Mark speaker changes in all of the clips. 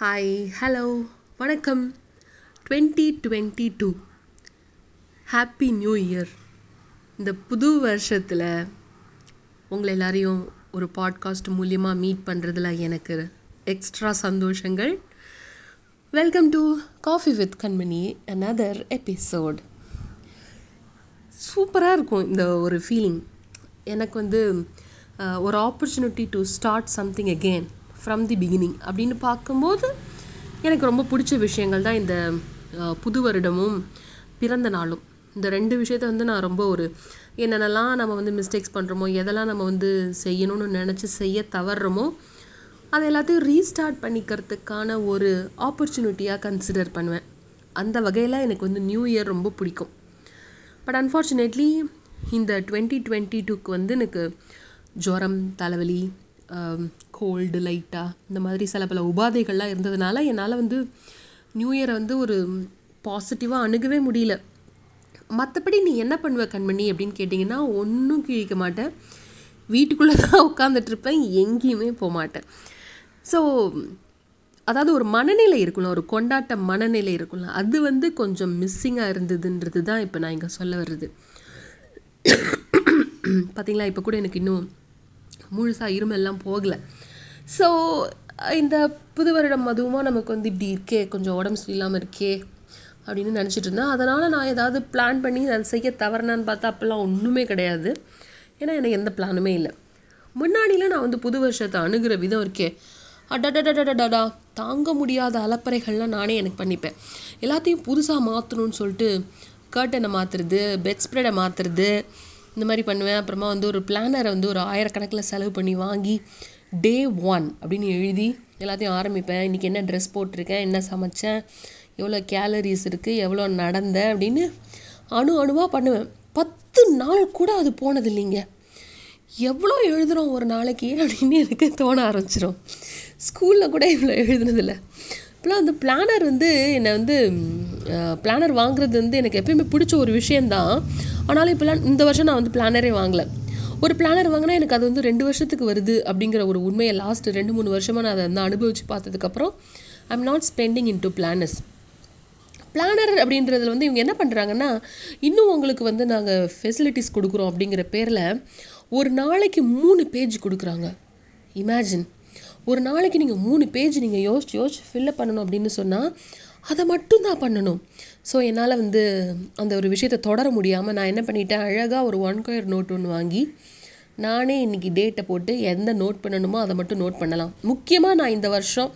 Speaker 1: Hi hello வணக்கம். Twenty twenty two happy new year இந்த புது வருஷத்தில் உங்களை எல்லாரையும் ஒரு பாட்காஸ்ட் மூலியமாக மீட் பண்ணுறதுல எனக்கு எக்ஸ்ட்ரா சந்தோஷங்கள். Welcome to coffee with Kanmani another episode சூப்பராக இருக்கும் இந்த ஒரு ஃபீலிங் எனக்கு வந்து ஒரு opportunity to start something again from the beginning அப்படின்னு பார்க்கும்போது எனக்கு ரொம்ப பிடிச்ச விஷயங்கள் தான் இந்த புது வருடமும் பிறந்த நாளும். இந்த ரெண்டு விஷயத்த வந்து நான் ரொம்ப ஒரு என்னென்னலாம் நம்ம வந்து மிஸ்டேக்ஸ் பண்ணுறோமோ எதெல்லாம் நம்ம வந்து செய்யணும்னு நினச்சி செய்ய தவறுறோமோ அதை எல்லாத்தையும் ரீஸ்டார்ட் பண்ணிக்கிறதுக்கான ஒரு ஆப்பர்ச்சுனிட்டியாக கன்சிடர் பண்ணுவேன். அந்த வகையில் எனக்கு வந்து நியூ இயர் ரொம்ப பிடிக்கும். பட் அன்ஃபார்ச்சுனேட்லி இந்த டுவெண்ட்டி டுவெண்ட்டி டூக்கு வந்து எனக்கு ஜுரம் தலைவலி கோல்டு லைட்டாக இந்த மாதிரி சில பல உபாதைகள்லாம் இருந்ததுனால என்னால் வந்து நியூ இயரை வந்து ஒரு பாசிட்டிவாக அணுகவே முடியல. மற்றபடி நீ என்ன பண்ணுவ கண்மணி அப்படின்னு கேட்டிங்கன்னா ஒன்றும் கிழிக்க மாட்டேன். வீட்டுக்குள்ளே தான் உட்காந்துட்ருப்பேன் எங்கேயுமே போக மாட்டேன். ஸோ அதாவது ஒரு மனநிலை இருக்கும்ல ஒரு கொண்டாட்ட மனநிலை இருக்கும்ல அது வந்து கொஞ்சம் மிஸ்ஸிங்காக இருந்ததுன்றது தான் இப்போ நான் இங்கே சொல்ல வர்றது. பார்த்தீங்களா இப்போ கூட எனக்கு இன்னும் முழுசாக இருமெல்லாம் போகலை. ஸோ இந்த புது வருடம் அதுவுமா நமக்கு வந்து இப்படி இருக்கே கொஞ்சம் உடம்பு சரியில்லாமல் இருக்கே அப்படின்னு நினச்சிட்டு இருந்தேன். அதனால் நான் ஏதாவது பிளான் பண்ணி அதை செய்ய தவறினான்னு பார்த்தா அப்போல்லாம் ஒன்றுமே கிடையாது. ஏன்னா எனக்கு எந்த பிளானுமே இல்லை. முன்னாடிலாம் நான் வந்து புது வருஷத்தை அணுகிற விதம் இருக்கே. அடடடடடடா தாங்க முடியாத அலப்பறைகள்லாம் நானே எனக்கு பண்ணிப்பேன். எல்லாத்தையும் புதுசாக மாற்றணும்னு சொல்லிட்டு கர்ட்டனை மாற்றுறது பெட் ஸ்ப்ரெடை மாற்றுறது இந்த மாதிரி பண்ணுவேன். அப்புறமா வந்து ஒரு பிளானரை வந்து ஒரு ஆயிரக்கணக்கில் செலவு பண்ணி வாங்கி டே ஒன் அப்படின்னு எழுதி எல்லாத்தையும் ஆரம்பிப்பேன். இன்றைக்கி என்ன ட்ரெஸ் போட்டிருக்கேன் என்ன சமைச்சேன் எவ்வளோ கேலரிஸ் இருக்குது எவ்வளோ நடந்தேன் அப்படின்னு அணு அணுவாக பண்ணுவேன். பத்து நாள் கூட அது போனது இல்லைங்க. எவ்வளோ எழுதுகிறோம் ஒரு நாளைக்கு அப்படின்னு எனக்கு தோண ஆரம்பிச்சிடும் ஸ்கூலில் கூட இவ்வளோ எழுதுனதில்ல. இப்போலாம் வந்து பிளானர் வந்து என்னை வந்து பிளானர் வாங்குறது வந்து எனக்கு எப்பயுமே பிடிச்ச ஒரு விஷயந்தான் ஆனாலும் இப்போலாம் இந்த வருஷம் நான் வந்து பிளானரே வாங்கலை. ஒரு பிளானர் வாங்கினா எனக்கு அது வந்து ரெண்டு வருஷத்துக்கு வருது அப்படிங்கிற ஒரு உண்மையை லாஸ்ட் ரெண்டு மூணு வருஷமாக நான் அதை வந்து அனுபவித்து பார்த்ததுக்கப்புறம் I'm not spending in to planners planner அப்படின்றதுல வந்து இவங்க என்ன பண்ணுறாங்கன்னா இன்னும் உங்களுக்கு வந்து நாங்கள் ஃபெசிலிட்டிஸ் கொடுக்குறோம் அப்படிங்கிற பேரில் ஒரு நாளைக்கு மூணு பேஜ் கொடுக்குறாங்க. இமேஜின் ஒரு நாளைக்கு நீங்கள் மூணு பேஜ் நீங்கள் யோசிச்சு யோசிச்சு ஃபில்லப் பண்ணணும் அப்படின்னு சொன்னால் அதை மட்டும் தான் பண்ணணும். ஸோ என்னால் வந்து அந்த ஒரு விஷயத்தை தொடர முடியாமல் நான் என்ன பண்ணிட்டேன்? அழகாக ஒரு ஒன் கொயர் நோட் ஒன்று வாங்கி நானே இன்றைக்கி டேட்டை போட்டு எந்த நோட் பண்ணணுமோ அதை மட்டும் நோட் பண்ணலாம். முக்கியமாக நான் இந்த வருஷம்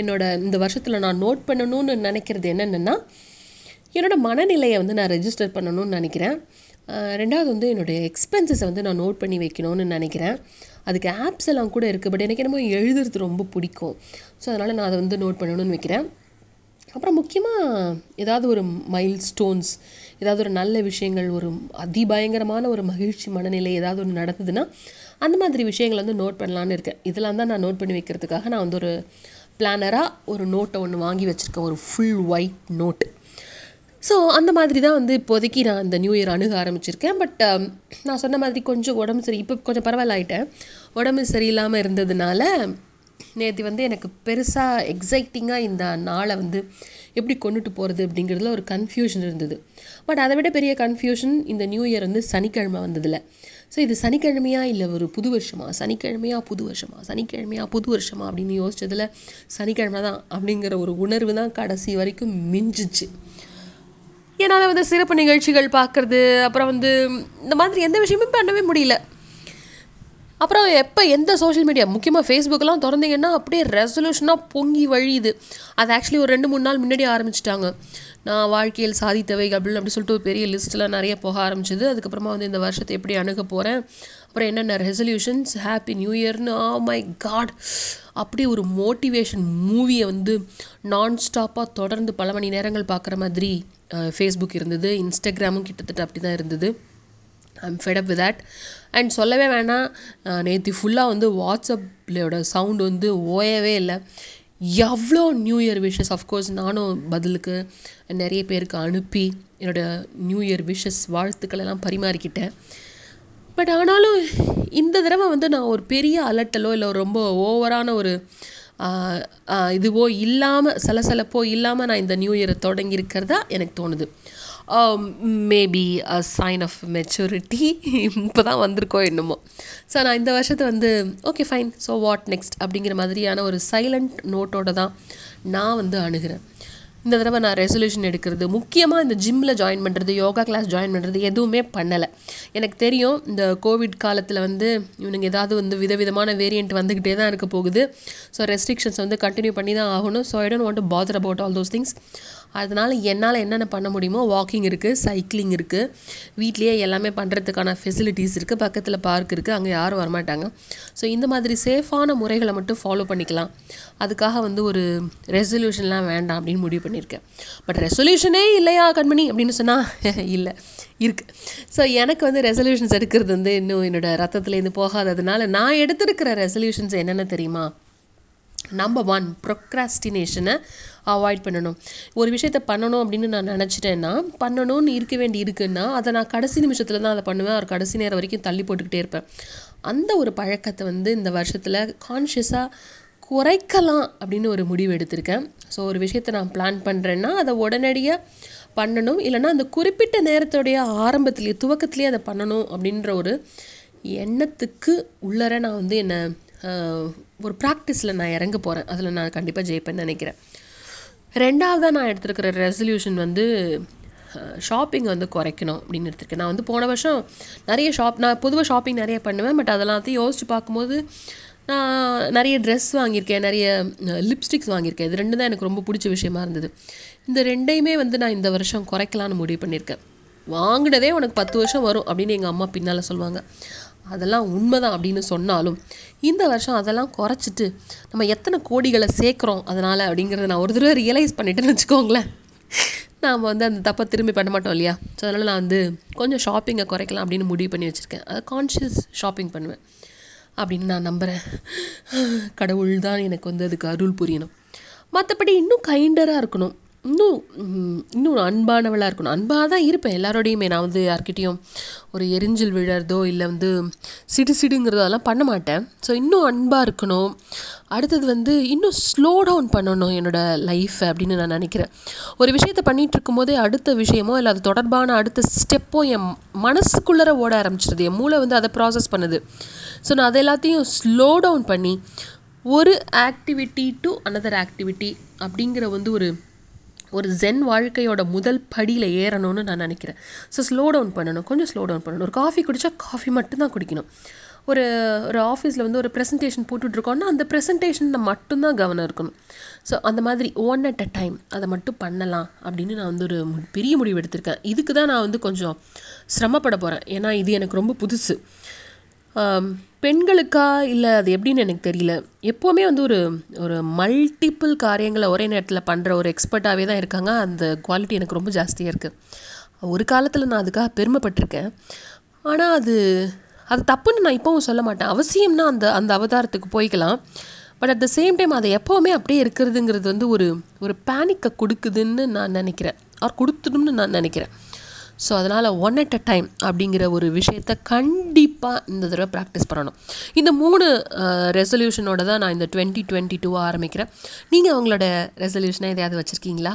Speaker 1: என்னோட இந்த வருஷத்தில் நான் நோட் பண்ணணும்னு நினைக்கிறது என்னென்னா என்னோட மனநிலையை வந்து நான் ரெஜிஸ்டர் பண்ணணும்னு நினைக்கிறேன். ரெண்டாவது வந்து என்னுடைய எக்ஸ்பென்சஸை வந்து நான் நோட் பண்ணி வைக்கணும்னு நினைக்கிறேன். அதுக்கு ஆப்ஸ் எல்லாம் கூட இருக்குது பட் எனக்கு என்னமோ எழுதுறது ரொம்ப பிடிக்கும். ஸோ அதனால் நான் அதை வந்து நோட் பண்ணணும்னு வைக்கிறேன். அப்புறம் முக்கியமாக ஏதாவது ஒரு மைல் ஸ்டோன்ஸ் ஏதாவது ஒரு நல்ல விஷயங்கள் ஒரு அதிபயங்கரமான ஒரு மகிழ்ச்சி மனநிலை ஏதாவது ஒன்று நடந்ததுன்னா அந்த மாதிரி விஷயங்களை வந்து நோட் பண்ணலான்னு இருக்கேன். இதெல்லாம் தான் நான் நோட் பண்ணி வைக்கிறதுக்காக நான் வந்து ஒரு பிளானராக ஒரு நோட்டை ஒன்று வாங்கி வச்சுருக்கேன். ஒரு ஃபுல் ஒயிட் நோட்டு ஸோ அந்த மாதிரி தான் வந்து இப்போதைக்கு நான் இந்த நியூ இயர் அணுக ஆரம்பிச்சிருக்கேன். பட் um, நான் சொன்ன மாதிரி கொஞ்சம் உடம்பு சரி இப்போ கொஞ்சம் பரவாயில்ல ஆயிட்டேன். உடம்பு சரியில்லாமல் இருந்ததுனால நேற்று வந்து எனக்கு பெருசாக எக்ஸைட்டிங்காக இந்த நாளை வந்து எப்படி கொண்டுட்டு போகிறது அப்படிங்கிறதுல ஒரு கன்ஃபியூஷன் இருந்தது. பட் அதை விட பெரிய கன்ஃபியூஷன் இந்த நியூ இயர் வந்து சனிக்கிழமை வந்ததில்ல. ஸோ இது சனிக்கிழமையா இல்லை ஒரு புது வருஷமா? சனிக்கிழமையா புது வருஷமா? சனிக்கிழமையா புது வருஷமா அப்படின்னு யோசிச்சதில் சனிக்கிழமை தான் அப்படிங்கிற ஒரு உணர்வு தான் கடைசி வரைக்கும் மிஞ்சிச்சு. என்னால் வந்து சிறப்பு நிகழ்ச்சிகள் பார்க்குறது அப்புறம் வந்து இந்த மாதிரி எந்த விஷயமும் பண்ணவே முடியல. அப்புறம் எப்போ எந்த சோஷியல் மீடியா முக்கியமாக ஃபேஸ்புக்கெல்லாம் திறந்தீங்கன்னா அப்படியே ரெசல்யூஷனாக பொங்கி வழியுது. அது ஆக்சுவலி ஒரு ரெண்டு மூணு நாள் முன்னாடி ஆரம்பிச்சிட்டாங்க. நான் வாழ்க்கையில் சாதித்தவை அப்படின்னு அப்படி சொல்லிட்டு ஒரு பெரிய லிஸ்ட்டில் நிறைய போக ஆரம்பிச்சது. அதுக்கப்புறமா வந்து இந்த வருஷத்தை எப்படி அணுக போகிறேன் அப்புறம் என்னென்ன ரெசல்யூஷன்ஸ் ஹாப்பி நியூ இயர்னு ஆ மை காட் அப்படி ஒரு மோட்டிவேஷன் மூவியை வந்து நான் ஸ்டாப்பாக தொடர்ந்து பல மணி நேரங்கள் பார்க்குற மாதிரி ஃபேஸ்புக் இருந்தது. இன்ஸ்டாகிராமும் கிட்டத்தட்ட அப்படி தான் இருந்தது. I'm fed up with that and சொல்லவே வேணாம். நேற்று ஃபுல்லாக வந்து வாட்ஸ்அப்லோட சவுண்ட் வந்து ஓயவே இல்லை. எவ்வளோ நியூ இயர் விஷஸ் அஃப்கோர்ஸ் நானும் பதிலுக்கு நிறைய பேருக்கு அனுப்பி என்னோட நியூ இயர் விஷஸ் வாழ்த்துக்கள் எல்லாம் பரிமாறிக்கிட்டேன். பட் ஆனாலும் இந்த தடவை வந்து நான் ஒரு பெரிய அலட்டலோ இல்லை ரொம்ப ஓவரான ஒரு இதுவோ இல்லாமல் சலசலப்போ இல்லாமல் நான் இந்த நியூ இயரை தொடங்கியிருக்கிறதா எனக்கு தோணுது. Um, maybe a sign of maturity இப்போ தான் வந்திருக்கோம் என்னமோ. ஸோ நான் இந்த வருஷத்தை வந்து okay fine so what next அப்படிங்கிற மாதிரியான ஒரு சைலண்ட் நோட்டோட தான் நான் வந்து அணுகிறேன். இந்த தடவை நான் ரெசல்யூஷன் எடுக்கிறது. முக்கியமாக இந்த ஜிம்மில் ஜாயின் பண்ணுறது யோகா கிளாஸ் ஜாயின் பண்ணுறது எதுவுமே பண்ணலை. எனக்கு தெரியும் இந்த கோவிட் காலத்தில் வந்து இவனுங்க ஏதாவது வந்து விதவிதமான வேரியண்ட் வந்துக்கிட்டே தான் இருக்க போகுது. ஸோ ரெஸ்ட்ரிக்ஷன்ஸ் வந்து கண்டினியூ பண்ணி தான் ஆகணும். So I don't want to bother about all those things அதனால் என்னால் என்னென்ன பண்ண முடியுமோ வாக்கிங் இருக்குது சைக்கிளிங் இருக்குது வீட்லேயே எல்லாமே பண்ணுறதுக்கான ஃபெசிலிட்டிஸ் இருக்குது பக்கத்தில் பார்க் இருக்குது அங்கே யாரும் வரமாட்டாங்க. ஸோ இந்த மாதிரி சேஃபான முறைகளை மட்டும் ஃபாலோ பண்ணிக்கலாம். அதுக்காக வந்து ஒரு ரெசல்யூஷன்லாம் வேண்டாம் அப்படின்னு முடிவு பண்ணியிருக்கேன். பட் ரெசல்யூஷனே இல்லையா கண்மணி? அப்படின்னு சொன்னால் இல்லை. இருக்குது ஸோ எனக்கு வந்து ரெசல்யூஷன்ஸ் எடுக்கிறது வந்து இன்னும் என்னோடய ரத்தத்துலேருந்து போகாததுனால நான் எடுத்திருக்கிற ரெசல்யூஷன்ஸ் என்னென்ன தெரியுமா? நம்பர் ஒன் ப்ரொக்ராஸ்டினேஷனை அவாய்ட் பண்ணணும். ஒரு விஷயத்த பண்ணணும் அப்படின்னு நான் நினச்சிட்டேன்னா பண்ணணும்னு இருக்க வேண்டி இருக்குன்னா அதை நான் கடைசி நிமிஷத்தில் தான் அதை பண்ணுவேன். ஒரு கடைசி நேரம் வரைக்கும் தள்ளி போட்டுக்கிட்டே இருப்பேன். அந்த ஒரு பழக்கத்தை வந்து இந்த வருஷத்தில் கான்ஷியஸாக குறைக்கலாம் அப்படின்னு ஒரு முடிவு எடுத்திருக்கேன். ஸோ ஒரு விஷயத்தை நான் பிளான் பண்ணுறேன்னா அதை உடனடியாக பண்ணணும். இல்லைன்னா அந்த குறிப்பிட்ட நேரத்துடைய ஆரம்பத்துலேயே துவக்கத்துலேயே அதை பண்ணணும் அப்படின்ற ஒரு எண்ணத்துக்கு உள்ளர நான் வந்து என்னை ஒரு ப்ராக்டிஸில் நான் இறங்க போகிறேன் அதில் நான் கண்டிப்பாக ஜெயிப்பேன்னு நினைக்கிறேன். ரெண்டாவதாக நான் எடுத்திருக்கிற ரெசல்யூஷன் வந்து ஷாப்பிங் வந்து குறைக்கணும் அப்படின்னு எடுத்துருக்கேன். நான் வந்து போன வருஷம் நிறைய ஷாப் நான் பொதுவாக ஷாப்பிங் நிறைய பண்ணுவேன். பட் அதெல்லாத்தையும் யோசித்து பார்க்கும்போது நான் நிறைய ட்ரெஸ் வாங்கியிருக்கேன். நிறைய லிப்ஸ்டிக்ஸ் வாங்கியிருக்கேன். இது ரெண்டு தான் எனக்கு ரொம்ப பிடிச்ச விஷயமா இருந்தது. இந்த ரெண்டையுமே வந்து நான் இந்த வருஷம் குறைக்கலான்னு முடிவு பண்ணியிருக்கேன். வாங்கினதே உனக்கு பத்து வருஷம் வரும் அப்படின்னு எங்கள் அம்மா பின்னால் சொல்லுவாங்க. அதெல்லாம் உண்மைதான் அப்படின்னு சொன்னாலும் இந்த வருஷம் அதெல்லாம் குறைச்சிட்டு நம்ம எத்தனை கோடிகளை சேர்க்குறோம் அதனால் அப்படிங்கிறத நான் ஒரு தடவை ரியலைஸ் பண்ணிட்டேன்னு வச்சுக்கோங்களேன். நாம் வந்து அந்த தப்பை திரும்பி பண்ண மாட்டோம் இல்லையா? ஸோ அதனால் நான் வந்து கொஞ்சம் ஷாப்பிங்கை குறைக்கலாம் அப்படின்னு முடிவு பண்ணி வச்சுருக்கேன். அதை கான்ஷியஸ் ஷாப்பிங் பண்ணுவேன் அப்படின்னு நான் நம்புகிறேன் கடவுள் தான் எனக்கு வந்து அதுக்கு அருள் புரியணும். மற்றபடி இன்னும் கைண்டராக இருக்கணும். இன்னும் இன்னும் அன்பானவளாக இருக்கணும். அன்பாக தான் இருப்பேன். எல்லாரோடையுமே நான் வந்து யார்கிட்டேயும் ஒரு எரிஞ்சல் விழறதோ இல்லை வந்து சிடு சிடுங்கிறதோ அதெல்லாம் பண்ண மாட்டேன். ஸோ இன்னும் அன்பாக இருக்கணும். அடுத்தது வந்து இன்னும் ஸ்லோ டவுன் பண்ணணும் என்னோடய லைஃப்பை அப்படின்னு நான் நினைக்கிறேன். ஒரு விஷயத்தை பண்ணிகிட்டு இருக்கும்போதே அடுத்த விஷயமோ இல்லை அது தொடர்பான அடுத்த ஸ்டெப்போ என் மனசுக்குள்ளே ஓட ஆரம்பிச்சிருது. என் மூளை வந்து அதை ப்ராசஸ் பண்ணுது. ஸோ நான் அதை எல்லாத்தையும் ஸ்லோ டவுன் பண்ணி ஒரு ஆக்டிவிட்டி டு அனதர் ஆக்டிவிட்டி அப்படிங்கிற வந்து ஒரு ஒரு ஜென் வாழ்க்கையோட முதல் படியில் ஏறணும்னு நான் நினைக்கிறேன். ஸோ ஸ்லோ டவுன் பண்ணணும். கொஞ்சம் ஸ்லோ டவுன் பண்ணணும். ஒரு காஃபி குடித்தா காஃபி மட்டும்தான் குடிக்கணும். ஒரு ஒரு ஆஃபீஸில் வந்து ஒரு ப்ரெசன்டேஷன் போட்டுட்ருக்கோன்னா அந்த ப்ரெசன்டேஷனில் மட்டும்தான் கவனம் இருக்கணும். ஸோ அந்த மாதிரி ஒன் அட் அ டைம் அதை மட்டும் பண்ணலாம் அப்படின்னு நான் வந்து ஒரு பெரிய முடிவு எடுத்திருக்கேன். இதுக்கு தான் நான் வந்து கொஞ்சம் சிரமப்பட போகிறேன் ஏன்னா இது எனக்கு ரொம்ப புதுசு. பெண்களுக்கா இல்லை அது எப்படின்னு எனக்கு தெரியல. எப்போவுமே வந்து ஒரு ஒரு மல்டிப்புள் காரியங்களை ஒரே நேரத்தில் பண்ணுற ஒரு எக்ஸ்பர்ட்டாகவே தான் இருக்காங்க. அந்த குவாலிட்டி எனக்கு ரொம்ப ஜாஸ்தியாக இருக்குது ஒரு காலத்தில் நான் அதுக்காக பெருமைப்பட்டிருக்கேன். ஆனால் அது அது தப்புன்னு நான் இப்போவும் சொல்ல மாட்டேன். அவசியம்னா அந்த அந்த அவதாரத்துக்கு போய்க்கலாம். But at the same time அதை எப்போவுமே அப்படியே இருக்கிறதுங்கிறது வந்து ஒரு ஒரு பேனிக்கை கொடுக்குதுன்னு நான் நினைக்கிறேன். ஆர் கொடுத்துடும்னு நான் நினைக்கிறேன். ஸோ அதனால் ஒன் அட் அ டைம் அப்படிங்கிற ஒரு விஷயத்த கண்டிப்பாக இந்த தடவை ப்ராக்டிஸ் பண்ணணும். இந்த மூணு ரெசல்யூஷனோட தான் நான் இந்த டுவெண்ட்டி டுவெண்ட்டி டூ ஆரம்பிக்கிறேன். நீங்கள் அவங்களோட ரெசல்யூஷனாக எதையாவது வச்சுருக்கீங்களா?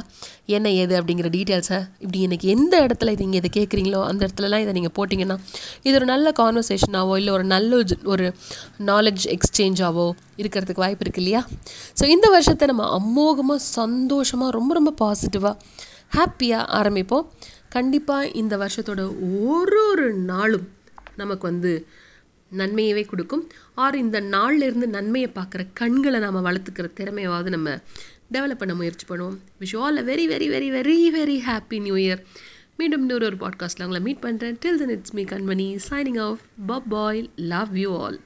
Speaker 1: என்ன ஏது அப்படிங்கிற டீட்டெயில்ஸை இப்படி எனக்கு எந்த இடத்துல நீங்கள் இதை கேட்குறீங்களோ அந்த இடத்துலலாம் இதை நீங்கள் போட்டிங்கன்னா இது ஒரு நல்ல கான்வர்சேஷனாவோ இல்லை ஒரு நல்ல ஒரு நாலேஜ் எக்ஸ்சேஞ்சாவோ இருக்கிறதுக்கு வாய்ப்பு இருக்குது இல்லையா? ஸோ இந்த வருஷத்தை நம்ம அமோகமாக சந்தோஷமாக ரொம்ப ரொம்ப பாசிட்டிவாக ஹாப்பியாக ஆரம்பிப்போம். கண்டிப்பாக இந்த வருஷத்தோட ஒரு ஒரு நாளும் நமக்கு வந்து நன்மையவே கொடுக்கும். ஆர் இந்த நாள்லேருந்து நன்மையை பார்க்குற கண்களை நாம் வளர்த்துக்கிற திறமையாவது நம்ம டெவலப் பண்ண முயற்சி பண்ணுவோம். Wish all a very very very very very happy new year மீண்டும் இன்னொரு ஒரு பாட்காஸ்ட்டில் உங்களை மீட் பண்ணுறேன் till then it's me Kanmani signing off bub bye love you all